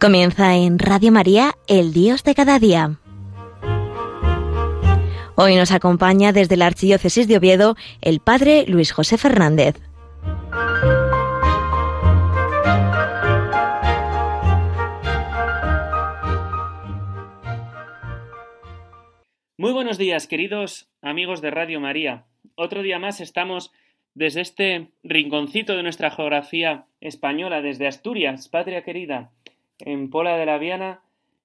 Comienza en Radio María, el Dios de cada día. Hoy nos acompaña desde la Archidiócesis de Oviedo el Padre Luis José Fernández. Muy buenos días, queridos amigos de Radio María. Otro día más estamos desde este rinconcito de nuestra geografía española, desde Asturias, patria querida, en Pola de la Viana,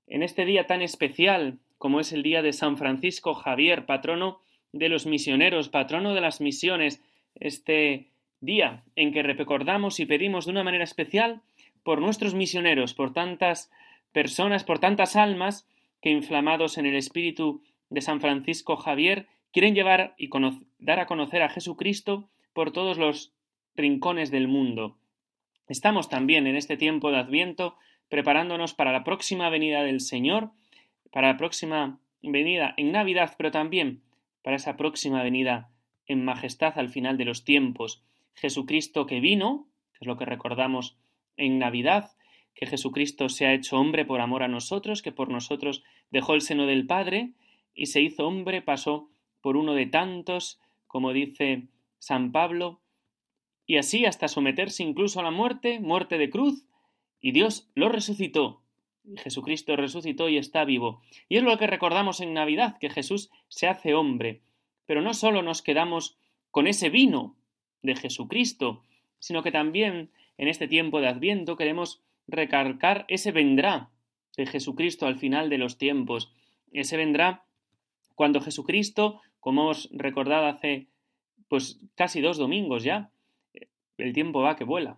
en este día tan especial como es el día de San Francisco Javier, patrono de los misioneros, patrono de las misiones, este día en que recordamos y pedimos de una manera especial por nuestros misioneros, por tantas personas, por tantas almas que inflamados en el espíritu de San Francisco Javier quieren llevar y dar a conocer a Jesucristo por todos los rincones del mundo. Estamos también en este tiempo de Adviento preparándonos para la próxima venida del Señor, para la próxima venida en Navidad, pero también para esa próxima venida en majestad al final de los tiempos. Jesucristo que vino, que es lo que recordamos en Navidad, que Jesucristo se ha hecho hombre por amor a nosotros, que por nosotros dejó el seno del Padre y se hizo hombre, pasó por uno de tantos, como dice San Pablo, y así hasta someterse incluso a la muerte, muerte de cruz, y Dios lo resucitó. Jesucristo resucitó y está vivo. Y es lo que recordamos en Navidad, que Jesús se hace hombre. Pero no solo nos quedamos con ese vino de Jesucristo, sino que también en este tiempo de Adviento queremos recalcar ese vendrá de Jesucristo al final de los tiempos. Ese vendrá cuando Jesucristo, como hemos recordado hace pues casi dos domingos ya, el tiempo va que vuela.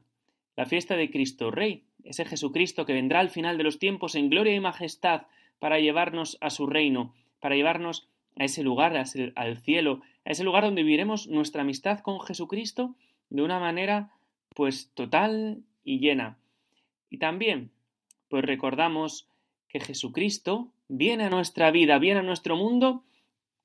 La fiesta de Cristo Rey, ese Jesucristo que vendrá al final de los tiempos en gloria y majestad para llevarnos a su reino, para llevarnos a ese lugar, al cielo, a ese lugar donde viviremos nuestra amistad con Jesucristo de una manera pues total y llena. Y también pues recordamos que Jesucristo viene a nuestra vida, viene a nuestro mundo,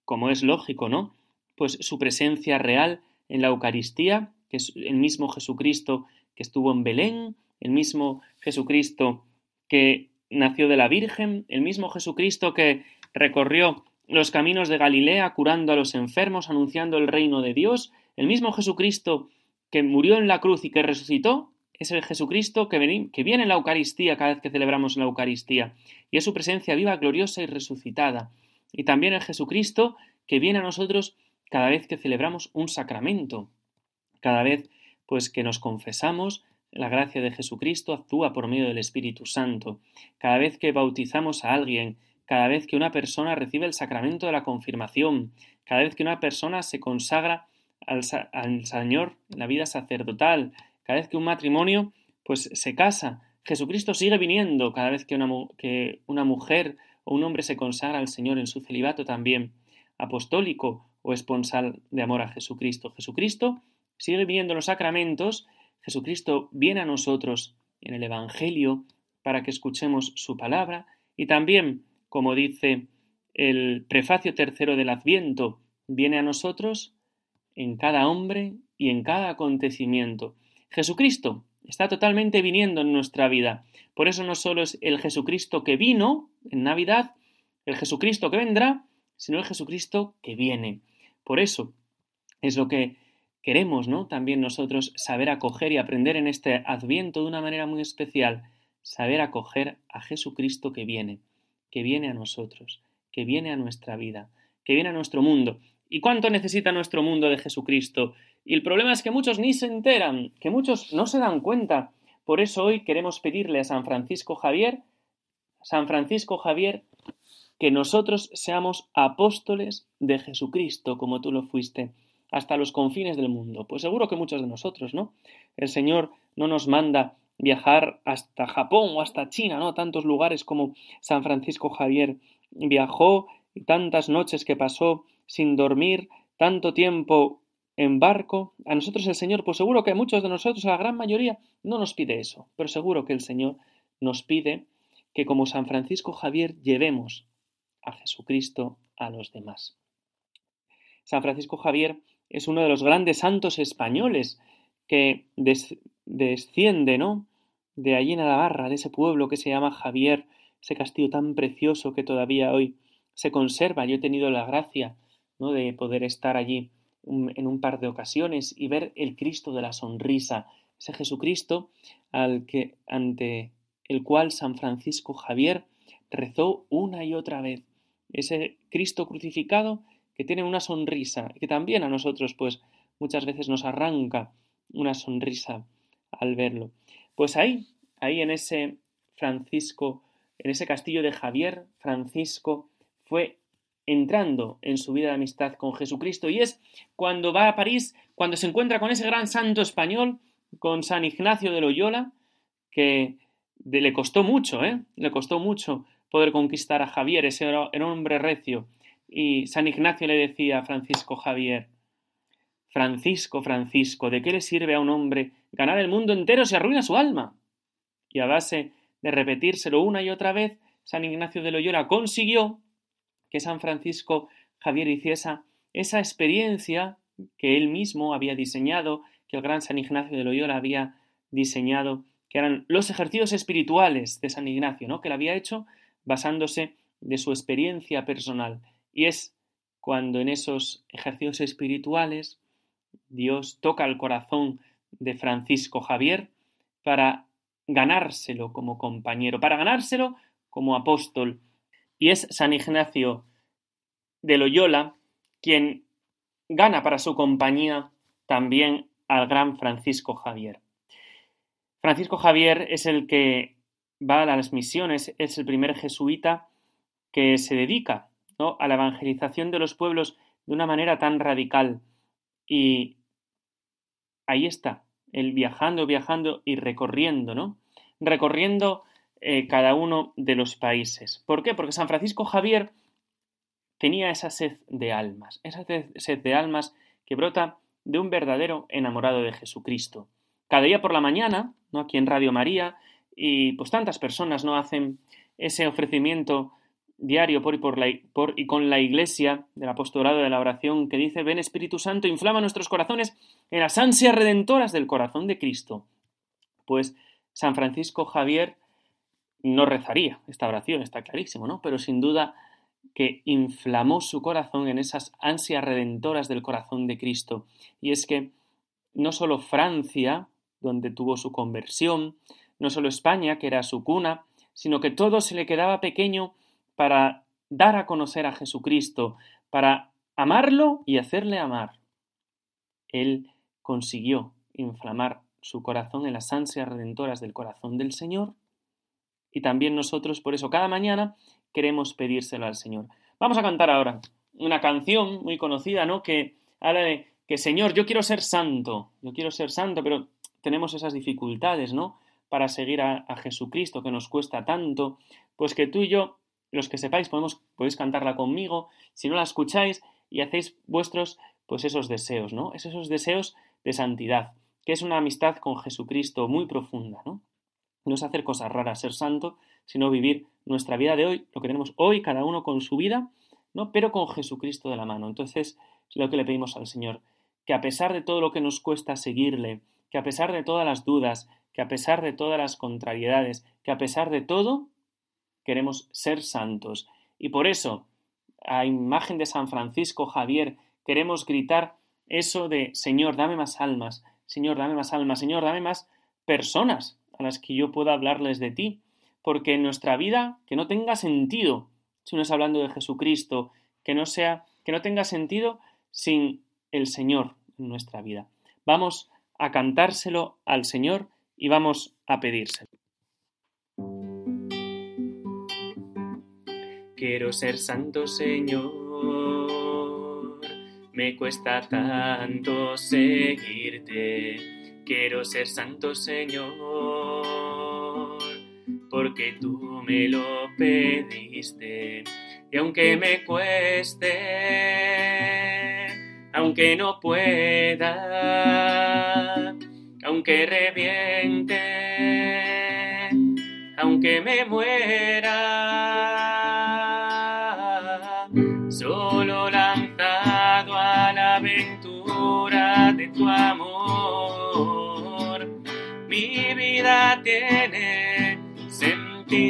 como es lógico, ¿no? Pues su presencia real en la Eucaristía, que es el mismo Jesucristo que estuvo en Belén, el mismo Jesucristo que nació de la Virgen, el mismo Jesucristo que recorrió los caminos de Galilea curando a los enfermos, anunciando el reino de Dios, el mismo Jesucristo que murió en la cruz y que resucitó, es el Jesucristo que, viene en la Eucaristía cada vez que celebramos la Eucaristía, y es su presencia viva, gloriosa y resucitada. Y también el Jesucristo que viene a nosotros cada vez que celebramos un sacramento, cada vez pues que nos confesamos, la gracia de Jesucristo actúa por medio del Espíritu Santo. Cada vez que bautizamos a alguien, cada vez que una persona recibe el sacramento de la confirmación, cada vez que una persona se consagra al, Señor en la vida sacerdotal, cada vez que un matrimonio pues se casa, Jesucristo sigue viniendo cada vez que una mujer o un hombre se consagra al Señor en su celibato también apostólico o esponsal de amor a Jesucristo. Jesucristo sigue viniendo los sacramentos Jesucristo viene a nosotros en el Evangelio para que escuchemos su palabra y también, como dice el prefacio tercero del Adviento, viene a nosotros en cada hombre y en cada acontecimiento. Jesucristo está totalmente viniendo en nuestra vida. Por eso no solo es el Jesucristo que vino en Navidad, el Jesucristo que vendrá, sino el Jesucristo que viene. Por eso es lo que Queremos, ¿no? También nosotros saber acoger y aprender en este adviento de una manera muy especial, saber acoger a Jesucristo que viene, que viene a nosotros, que viene a nuestra vida, que viene a nuestro mundo. ¿Y cuánto necesita nuestro mundo de Jesucristo? Y el problema es que muchos ni se enteran, que muchos no se dan cuenta. Por eso hoy queremos pedirle a San Francisco Javier, San Francisco Javier, que nosotros seamos apóstoles de Jesucristo como tú lo fuiste hasta los confines del mundo? Pues seguro que muchos de nosotros, ¿no? El Señor no nos manda viajar hasta Japón o hasta China, ¿no? Tantos lugares como San Francisco Javier viajó y tantas noches que pasó sin dormir, tanto tiempo en barco. A nosotros el Señor, pues seguro que muchos de nosotros, a la gran mayoría, no nos pide eso, pero seguro que el Señor nos pide que como San Francisco Javier llevemos a Jesucristo a los demás. San Francisco Javier es uno de los grandes santos españoles que desciende, ¿no? de allí en Navarra, de ese pueblo que se llama Javier, ese castillo tan precioso que todavía hoy se conserva. Yo he tenido la gracia ¿no? de poder estar allí en un par de ocasiones y ver el Cristo de la sonrisa, ese Jesucristo al que, ante el cual San Francisco Javier rezó una y otra vez. Ese Cristo crucificado que tiene una sonrisa, que también a nosotros, pues, muchas veces nos arranca una sonrisa al verlo. Pues ahí, ahí en ese Francisco, en ese castillo de Javier, Francisco fue entrando en su vida de amistad con Jesucristo y es cuando va a París, cuando se encuentra con ese gran santo español, con San Ignacio de Loyola, que le costó mucho, ¿eh? Le costó mucho poder conquistar a Javier, ese hombre recio. Y San Ignacio le decía a Francisco Javier, Francisco, Francisco, ¿de qué le sirve a un hombre ganar el mundo entero si arruina su alma? Y a base de repetírselo una y otra vez, San Ignacio de Loyola consiguió que San Francisco Javier hiciese esa experiencia que él mismo había diseñado, que el gran San Ignacio de Loyola había diseñado, que eran los ejercicios espirituales de San Ignacio, ¿no? que lo había hecho basándose de su experiencia personal. Y es cuando en esos ejercicios espirituales Dios toca el corazón de Francisco Javier para ganárselo como compañero, para ganárselo como apóstol. Y es San Ignacio de Loyola quien gana para su compañía también al gran Francisco Javier. Francisco Javier es el que va a las misiones, es el primer jesuita que se dedica a la evangelización de los pueblos de una manera tan radical. Y ahí está, él viajando, viajando y recorriendo, ¿no? Recorriendo eh, cada uno de los países. ¿Por qué? Porque San Francisco Javier tenía esa sed de almas, esa sed de almas que brota de un verdadero enamorado de Jesucristo. Cada día por la mañana, ¿no? aquí en Radio María, y pues tantas personas no hacen ese ofrecimiento diario por y, por, la, por y con la Iglesia del apostolado de la oración que dice, ven Espíritu Santo, inflama nuestros corazones en las ansias redentoras del corazón de Cristo. Pues San Francisco Javier no rezaría esta oración, está clarísimo, ¿no? Pero sin duda que inflamó su corazón en esas ansias redentoras del corazón de Cristo. Y es que no solo Francia, donde tuvo su conversión, no solo España, que era su cuna, sino que todo se le quedaba pequeño para dar a conocer a Jesucristo, para amarlo y hacerle amar. Él consiguió inflamar su corazón en las ansias redentoras del corazón del Señor y también nosotros por eso cada mañana queremos pedírselo al Señor. Vamos a cantar ahora una canción muy conocida, ¿no? Que habla de que Señor, yo quiero ser santo, yo quiero ser santo, pero tenemos esas dificultades, ¿no? Para seguir a, a Jesucristo que nos cuesta tanto, pues que tú y yo los que sepáis podemos, podéis cantarla conmigo, si no la escucháis y hacéis vuestros, pues esos deseos, ¿no? Esos deseos de santidad, que es una amistad con Jesucristo muy profunda, ¿no? No es hacer cosas raras ser santo, sino vivir nuestra vida de hoy, lo que tenemos hoy, cada uno con su vida, ¿no? Pero con Jesucristo de la mano. Entonces, es lo que le pedimos al Señor, que a pesar de todo lo que nos cuesta seguirle, que a pesar de todas las dudas, que a pesar de todas las contrariedades, que a pesar de todo, queremos ser santos. Y por eso, a imagen de San Francisco Javier, queremos gritar eso de Señor, dame más almas, Señor, dame más almas, Señor, dame más personas a las que yo pueda hablarles de ti, porque en nuestra vida que no tenga sentido si no es hablando de Jesucristo, que no sea, que no tenga sentido sin el Señor en nuestra vida. Vamos a cantárselo al Señor y vamos a pedírselo. Quiero ser santo Señor, me cuesta tanto seguirte. Quiero ser santo Señor, porque tú me lo pediste. Y aunque me cueste, aunque no pueda, aunque reviente, aunque me muera, solo lanzado a la aventura de tu amor. Mi vida tiene sentido.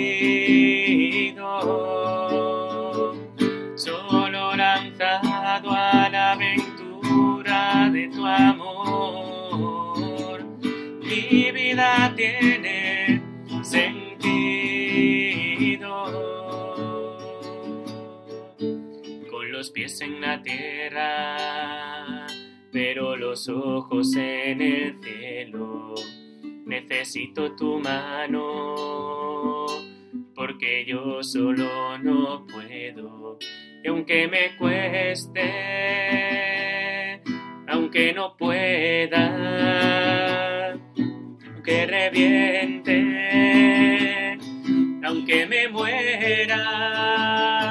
Solo lanzado a la aventura de tu amor, mi vida tiene pero los ojos en el cielo necesito tu mano, porque yo solo no puedo. Y aunque me cueste, aunque no pueda, aunque reviente, aunque me muera,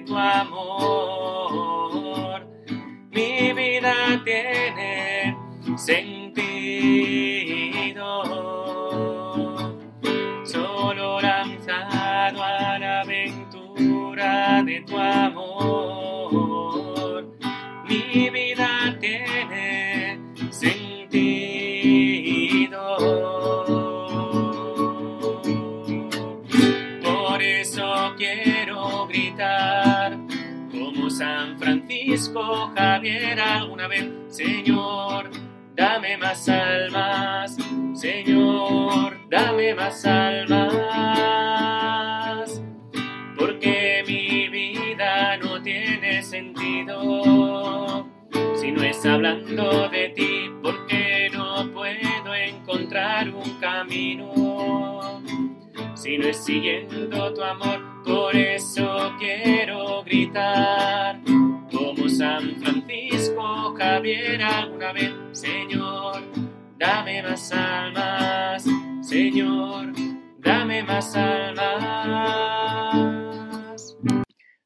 tu amor, mi vida tiene sentido. Solo lanzado a la aventura de tu amor, Alguna vez, Señor, dame más almas, Señor, dame más almas, porque mi vida no tiene sentido. Si no es hablando de ti, porque no puedo encontrar un camino si no es siguiendo tu amor, por eso quiero gritar Javier alguna vez, Señor, dame más almas, Señor, dame más almas.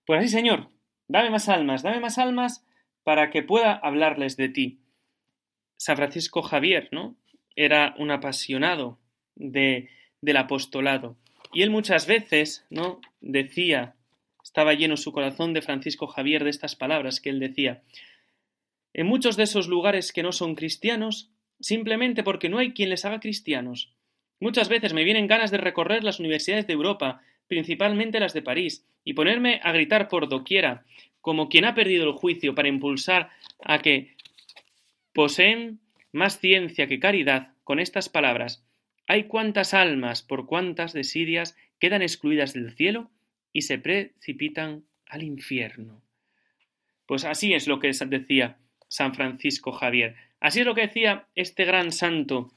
Pues así, Señor, dame más almas, dame más almas para que pueda hablarles de ti. San Francisco Javier, ¿no? Era un apasionado de, del apostolado. Y él muchas veces, ¿no? Decía, estaba lleno su corazón de Francisco Javier de estas palabras que él decía. En muchos de esos lugares que no son cristianos, simplemente porque no hay quien les haga cristianos. Muchas veces me vienen ganas de recorrer las universidades de Europa, principalmente las de París, y ponerme a gritar por doquiera, como quien ha perdido el juicio, para impulsar a que poseen más ciencia que caridad con estas palabras. Hay cuantas almas por cuantas desidias quedan excluidas del cielo y se precipitan al infierno. Pues así es lo que decía San Francisco Javier. Así es lo que decía este gran santo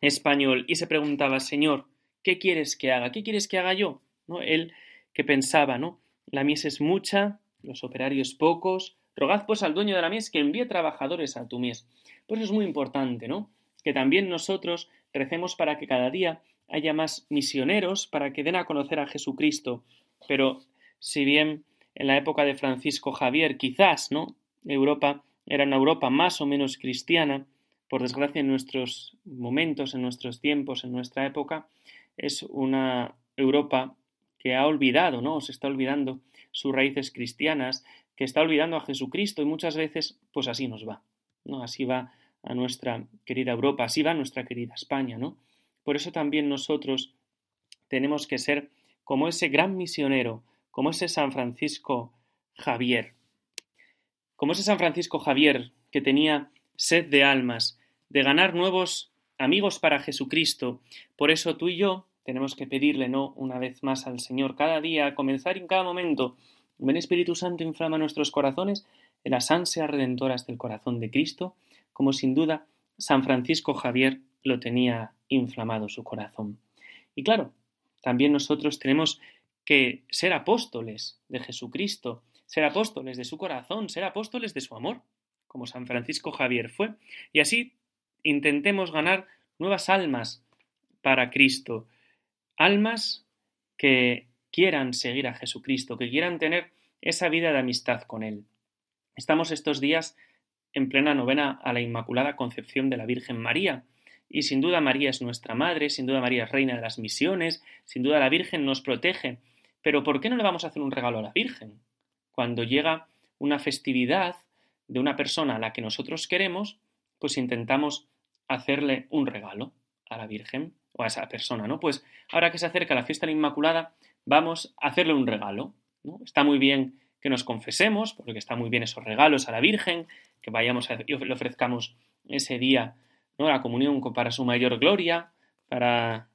español y se preguntaba, Señor, ¿qué quieres que haga? ¿Qué quieres que haga yo? ¿No? Él que pensaba, ¿no? La mies es mucha, los operarios pocos, rogad pues al dueño de la mies que envíe trabajadores a tu mies. Pues es muy importante, ¿no? Que también nosotros recemos para que cada día haya más misioneros para que den a conocer a Jesucristo. Pero si bien en la época de Francisco Javier quizás, ¿no? Europa era una Europa más o menos cristiana, por desgracia en nuestros momentos, en nuestros tiempos, en nuestra época, es una Europa que ha olvidado, ¿no? Se está olvidando sus raíces cristianas, que está olvidando a Jesucristo y muchas veces, pues así nos va, ¿no? Así va a nuestra querida Europa, así va a nuestra querida España, ¿no? Por eso también nosotros tenemos que ser como ese gran misionero, como ese San Francisco Javier, como ese San Francisco Javier que tenía sed de almas, de ganar nuevos amigos para Jesucristo. Por eso tú y yo tenemos que pedirle, ¿no? Una vez más al Señor, cada día, comenzar en cada momento. Ven Espíritu Santo, inflama nuestros corazones en las ansias redentoras del corazón de Cristo, como sin duda San Francisco Javier lo tenía inflamado su corazón. Y claro, también nosotros tenemos que ser apóstoles de Jesucristo, ser apóstoles de su corazón, ser apóstoles de su amor, como San Francisco Javier fue, y así intentemos ganar nuevas almas para Cristo, almas que quieran seguir a Jesucristo, que quieran tener esa vida de amistad con Él. Estamos estos días en plena novena a la Inmaculada Concepción de la Virgen María, y sin duda María es nuestra Madre, sin duda María es Reina de las Misiones, sin duda la Virgen nos protege, pero ¿por qué no le vamos a hacer un regalo a la Virgen? Cuando llega una festividad de una persona a la que nosotros queremos, pues intentamos hacerle un regalo a la Virgen o a esa persona, ¿no? Pues ahora que se acerca la fiesta de la Inmaculada, vamos a hacerle un regalo, ¿no? Está muy bien que nos confesemos, porque está muy bien esos regalos a la Virgen, que vayamos a, le ofrezcamos ese día ¿no? la comunión para su mayor gloria, para,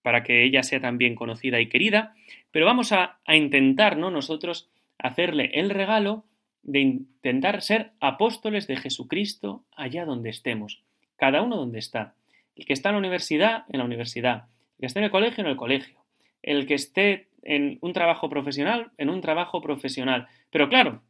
para que ella sea también conocida y querida, pero vamos a, a intentar ¿no? nosotros hacerle el regalo de intentar ser apóstoles de Jesucristo allá donde estemos, cada uno donde está. El que está en la universidad, en la universidad. El que esté en el colegio, en el colegio. El que esté en un trabajo profesional, en un trabajo profesional. Pero claro,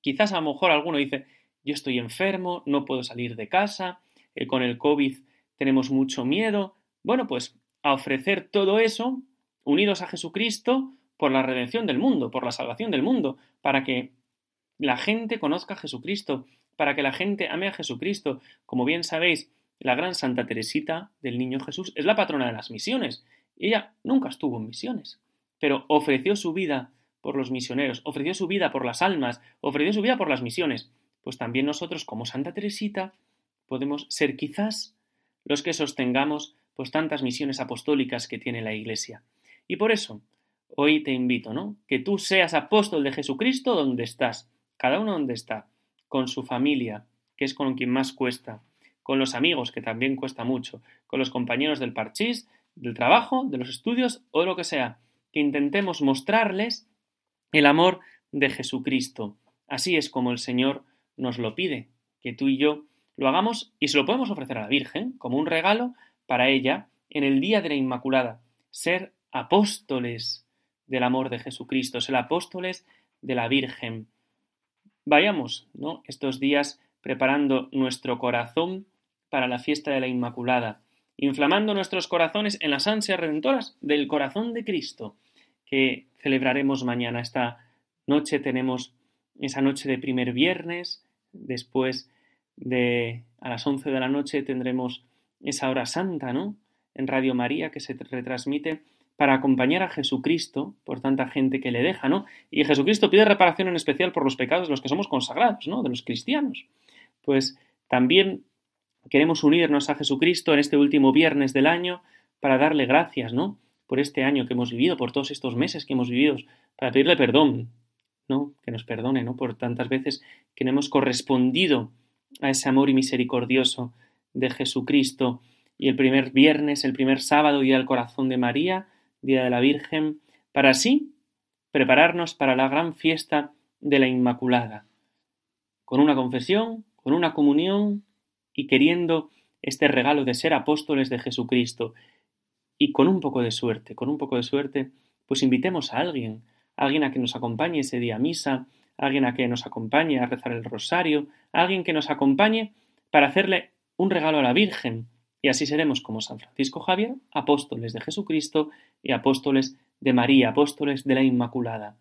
quizás a lo mejor alguno dice, yo estoy enfermo, no puedo salir de casa, eh, con el COVID tenemos mucho miedo. Bueno, pues a ofrecer todo eso, unidos a Jesucristo, por la redención del mundo, por la salvación del mundo, para que la gente conozca a Jesucristo, para que la gente ame a Jesucristo. Como bien sabéis, la gran Santa Teresita del Niño Jesús es la patrona de las misiones. Ella nunca estuvo en misiones, pero ofreció su vida por los misioneros, ofreció su vida por las almas, ofreció su vida por las misiones. Pues también nosotros, como Santa Teresita, podemos ser quizás los que sostengamos pues tantas misiones apostólicas que tiene la Iglesia. Y por eso, hoy te invito, ¿no? Que tú seas apóstol de Jesucristo donde estás, cada uno donde está, con su familia, que es con quien más cuesta, con los amigos, que también cuesta mucho, con los compañeros del parchís, del trabajo, de los estudios o lo que sea, que intentemos mostrarles el amor de Jesucristo. Así es como el Señor nos lo pide, que tú y yo lo hagamos y se lo podemos ofrecer a la Virgen como un regalo para ella en el día de la Inmaculada, ser apóstoles del amor de Jesucristo, ser apóstoles de la Virgen. Vayamos, ¿no? Estos días preparando nuestro corazón para la fiesta de la Inmaculada, inflamando nuestros corazones en las ansias redentoras del corazón de Cristo, que celebraremos mañana. Esta noche tenemos esa noche de primer viernes, después de a las 11 de la noche tendremos esa hora santa, ¿no? En Radio María que se retransmite para acompañar a Jesucristo por tanta gente que le deja, ¿no? Y Jesucristo pide reparación en especial por los pecados de los que somos consagrados, ¿no? De los cristianos. Pues también queremos unirnos a Jesucristo en este último viernes del año para darle gracias, ¿no? Por este año que hemos vivido, por todos estos meses que hemos vivido, para pedirle perdón, ¿no? Que nos perdone, ¿no? Por tantas veces que no hemos correspondido a ese amor y misericordioso de Jesucristo. Y el primer viernes, el primer sábado, día del corazón de María, día de la Virgen, para así prepararnos para la gran fiesta de la Inmaculada, con una confesión, con una comunión y queriendo este regalo de ser apóstoles de Jesucristo. Y con un poco de suerte, con un poco de suerte, pues invitemos a alguien, alguien a que nos acompañe ese día a misa, alguien a que nos acompañe a rezar el rosario, alguien que nos acompañe para hacerle un regalo a la Virgen, y así seremos como San Francisco Javier, apóstoles de Jesucristo y apóstoles de María, apóstoles de la Inmaculada.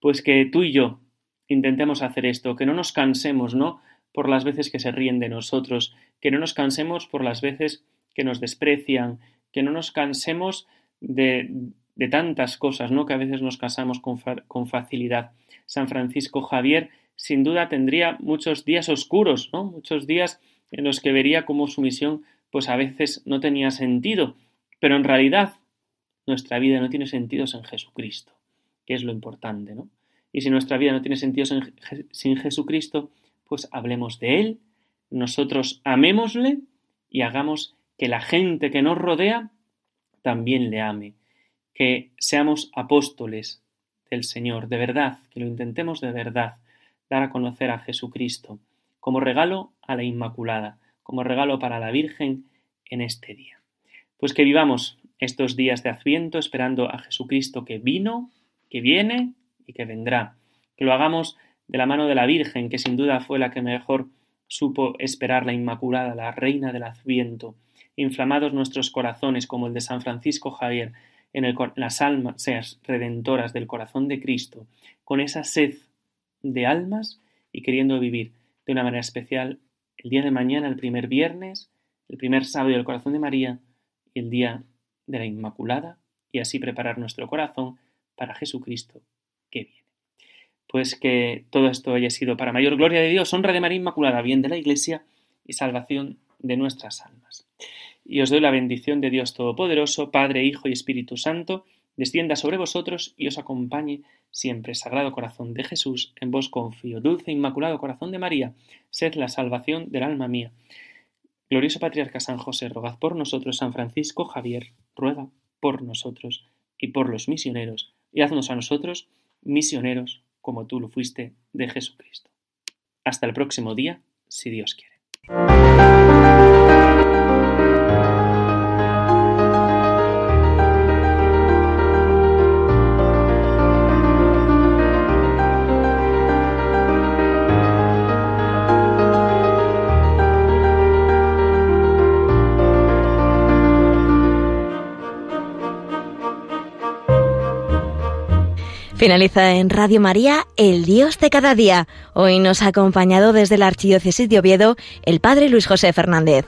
Pues que tú y yo intentemos hacer esto, que no nos cansemos, ¿no? Por las veces que se ríen de nosotros, que no nos cansemos por las veces que nos desprecian, que no nos cansemos de, de tantas cosas, ¿no? Que a veces nos casamos con, con facilidad. San Francisco Javier sin duda tendría muchos días oscuros, ¿no? Muchos días en los que vería cómo su misión pues a veces no tenía sentido, pero en realidad nuestra vida no tiene sentido sin Jesucristo, que es lo importante, ¿no? Y si nuestra vida no tiene sentido sin, sin Jesucristo, pues hablemos de Él, nosotros amémosle y hagamos que la gente que nos rodea también le ame, que seamos apóstoles, del Señor, de verdad, que lo intentemos de verdad, dar a conocer a Jesucristo, como regalo a la Inmaculada, como regalo para la Virgen en este día. Pues que vivamos estos días de Adviento esperando a Jesucristo que vino, que viene y que vendrá. Que lo hagamos de la mano de la Virgen, que sin duda fue la que mejor supo esperar la Inmaculada, la Reina del Adviento. Inflamados nuestros corazones como el de San Francisco Javier, en, las almas seas redentoras del corazón de Cristo, con esa sed de almas y queriendo vivir de una manera especial el día de mañana, el primer viernes, el primer sábado del corazón de María y el día de la Inmaculada, y así preparar nuestro corazón para Jesucristo que viene. pues que todo esto haya sido para mayor gloria de Dios, honra de María Inmaculada, bien de la Iglesia y salvación de nuestras almas. Y os doy la bendición de Dios Todopoderoso, Padre, Hijo y Espíritu Santo, descienda sobre vosotros y os acompañe siempre. Sagrado Corazón de Jesús, en vos confío. Dulce e Inmaculado Corazón de María, sed la salvación del alma mía. Glorioso Patriarca San José, rogad por nosotros, San Francisco Javier, ruega por nosotros y por los misioneros, y haznos a nosotros misioneros como tú lo fuiste de Jesucristo. Hasta el próximo día, si Dios quiere. Finaliza en Radio María El Dios de cada día. Hoy nos ha acompañado desde la Archidiócesis de Oviedo el Padre Luis José Fernández.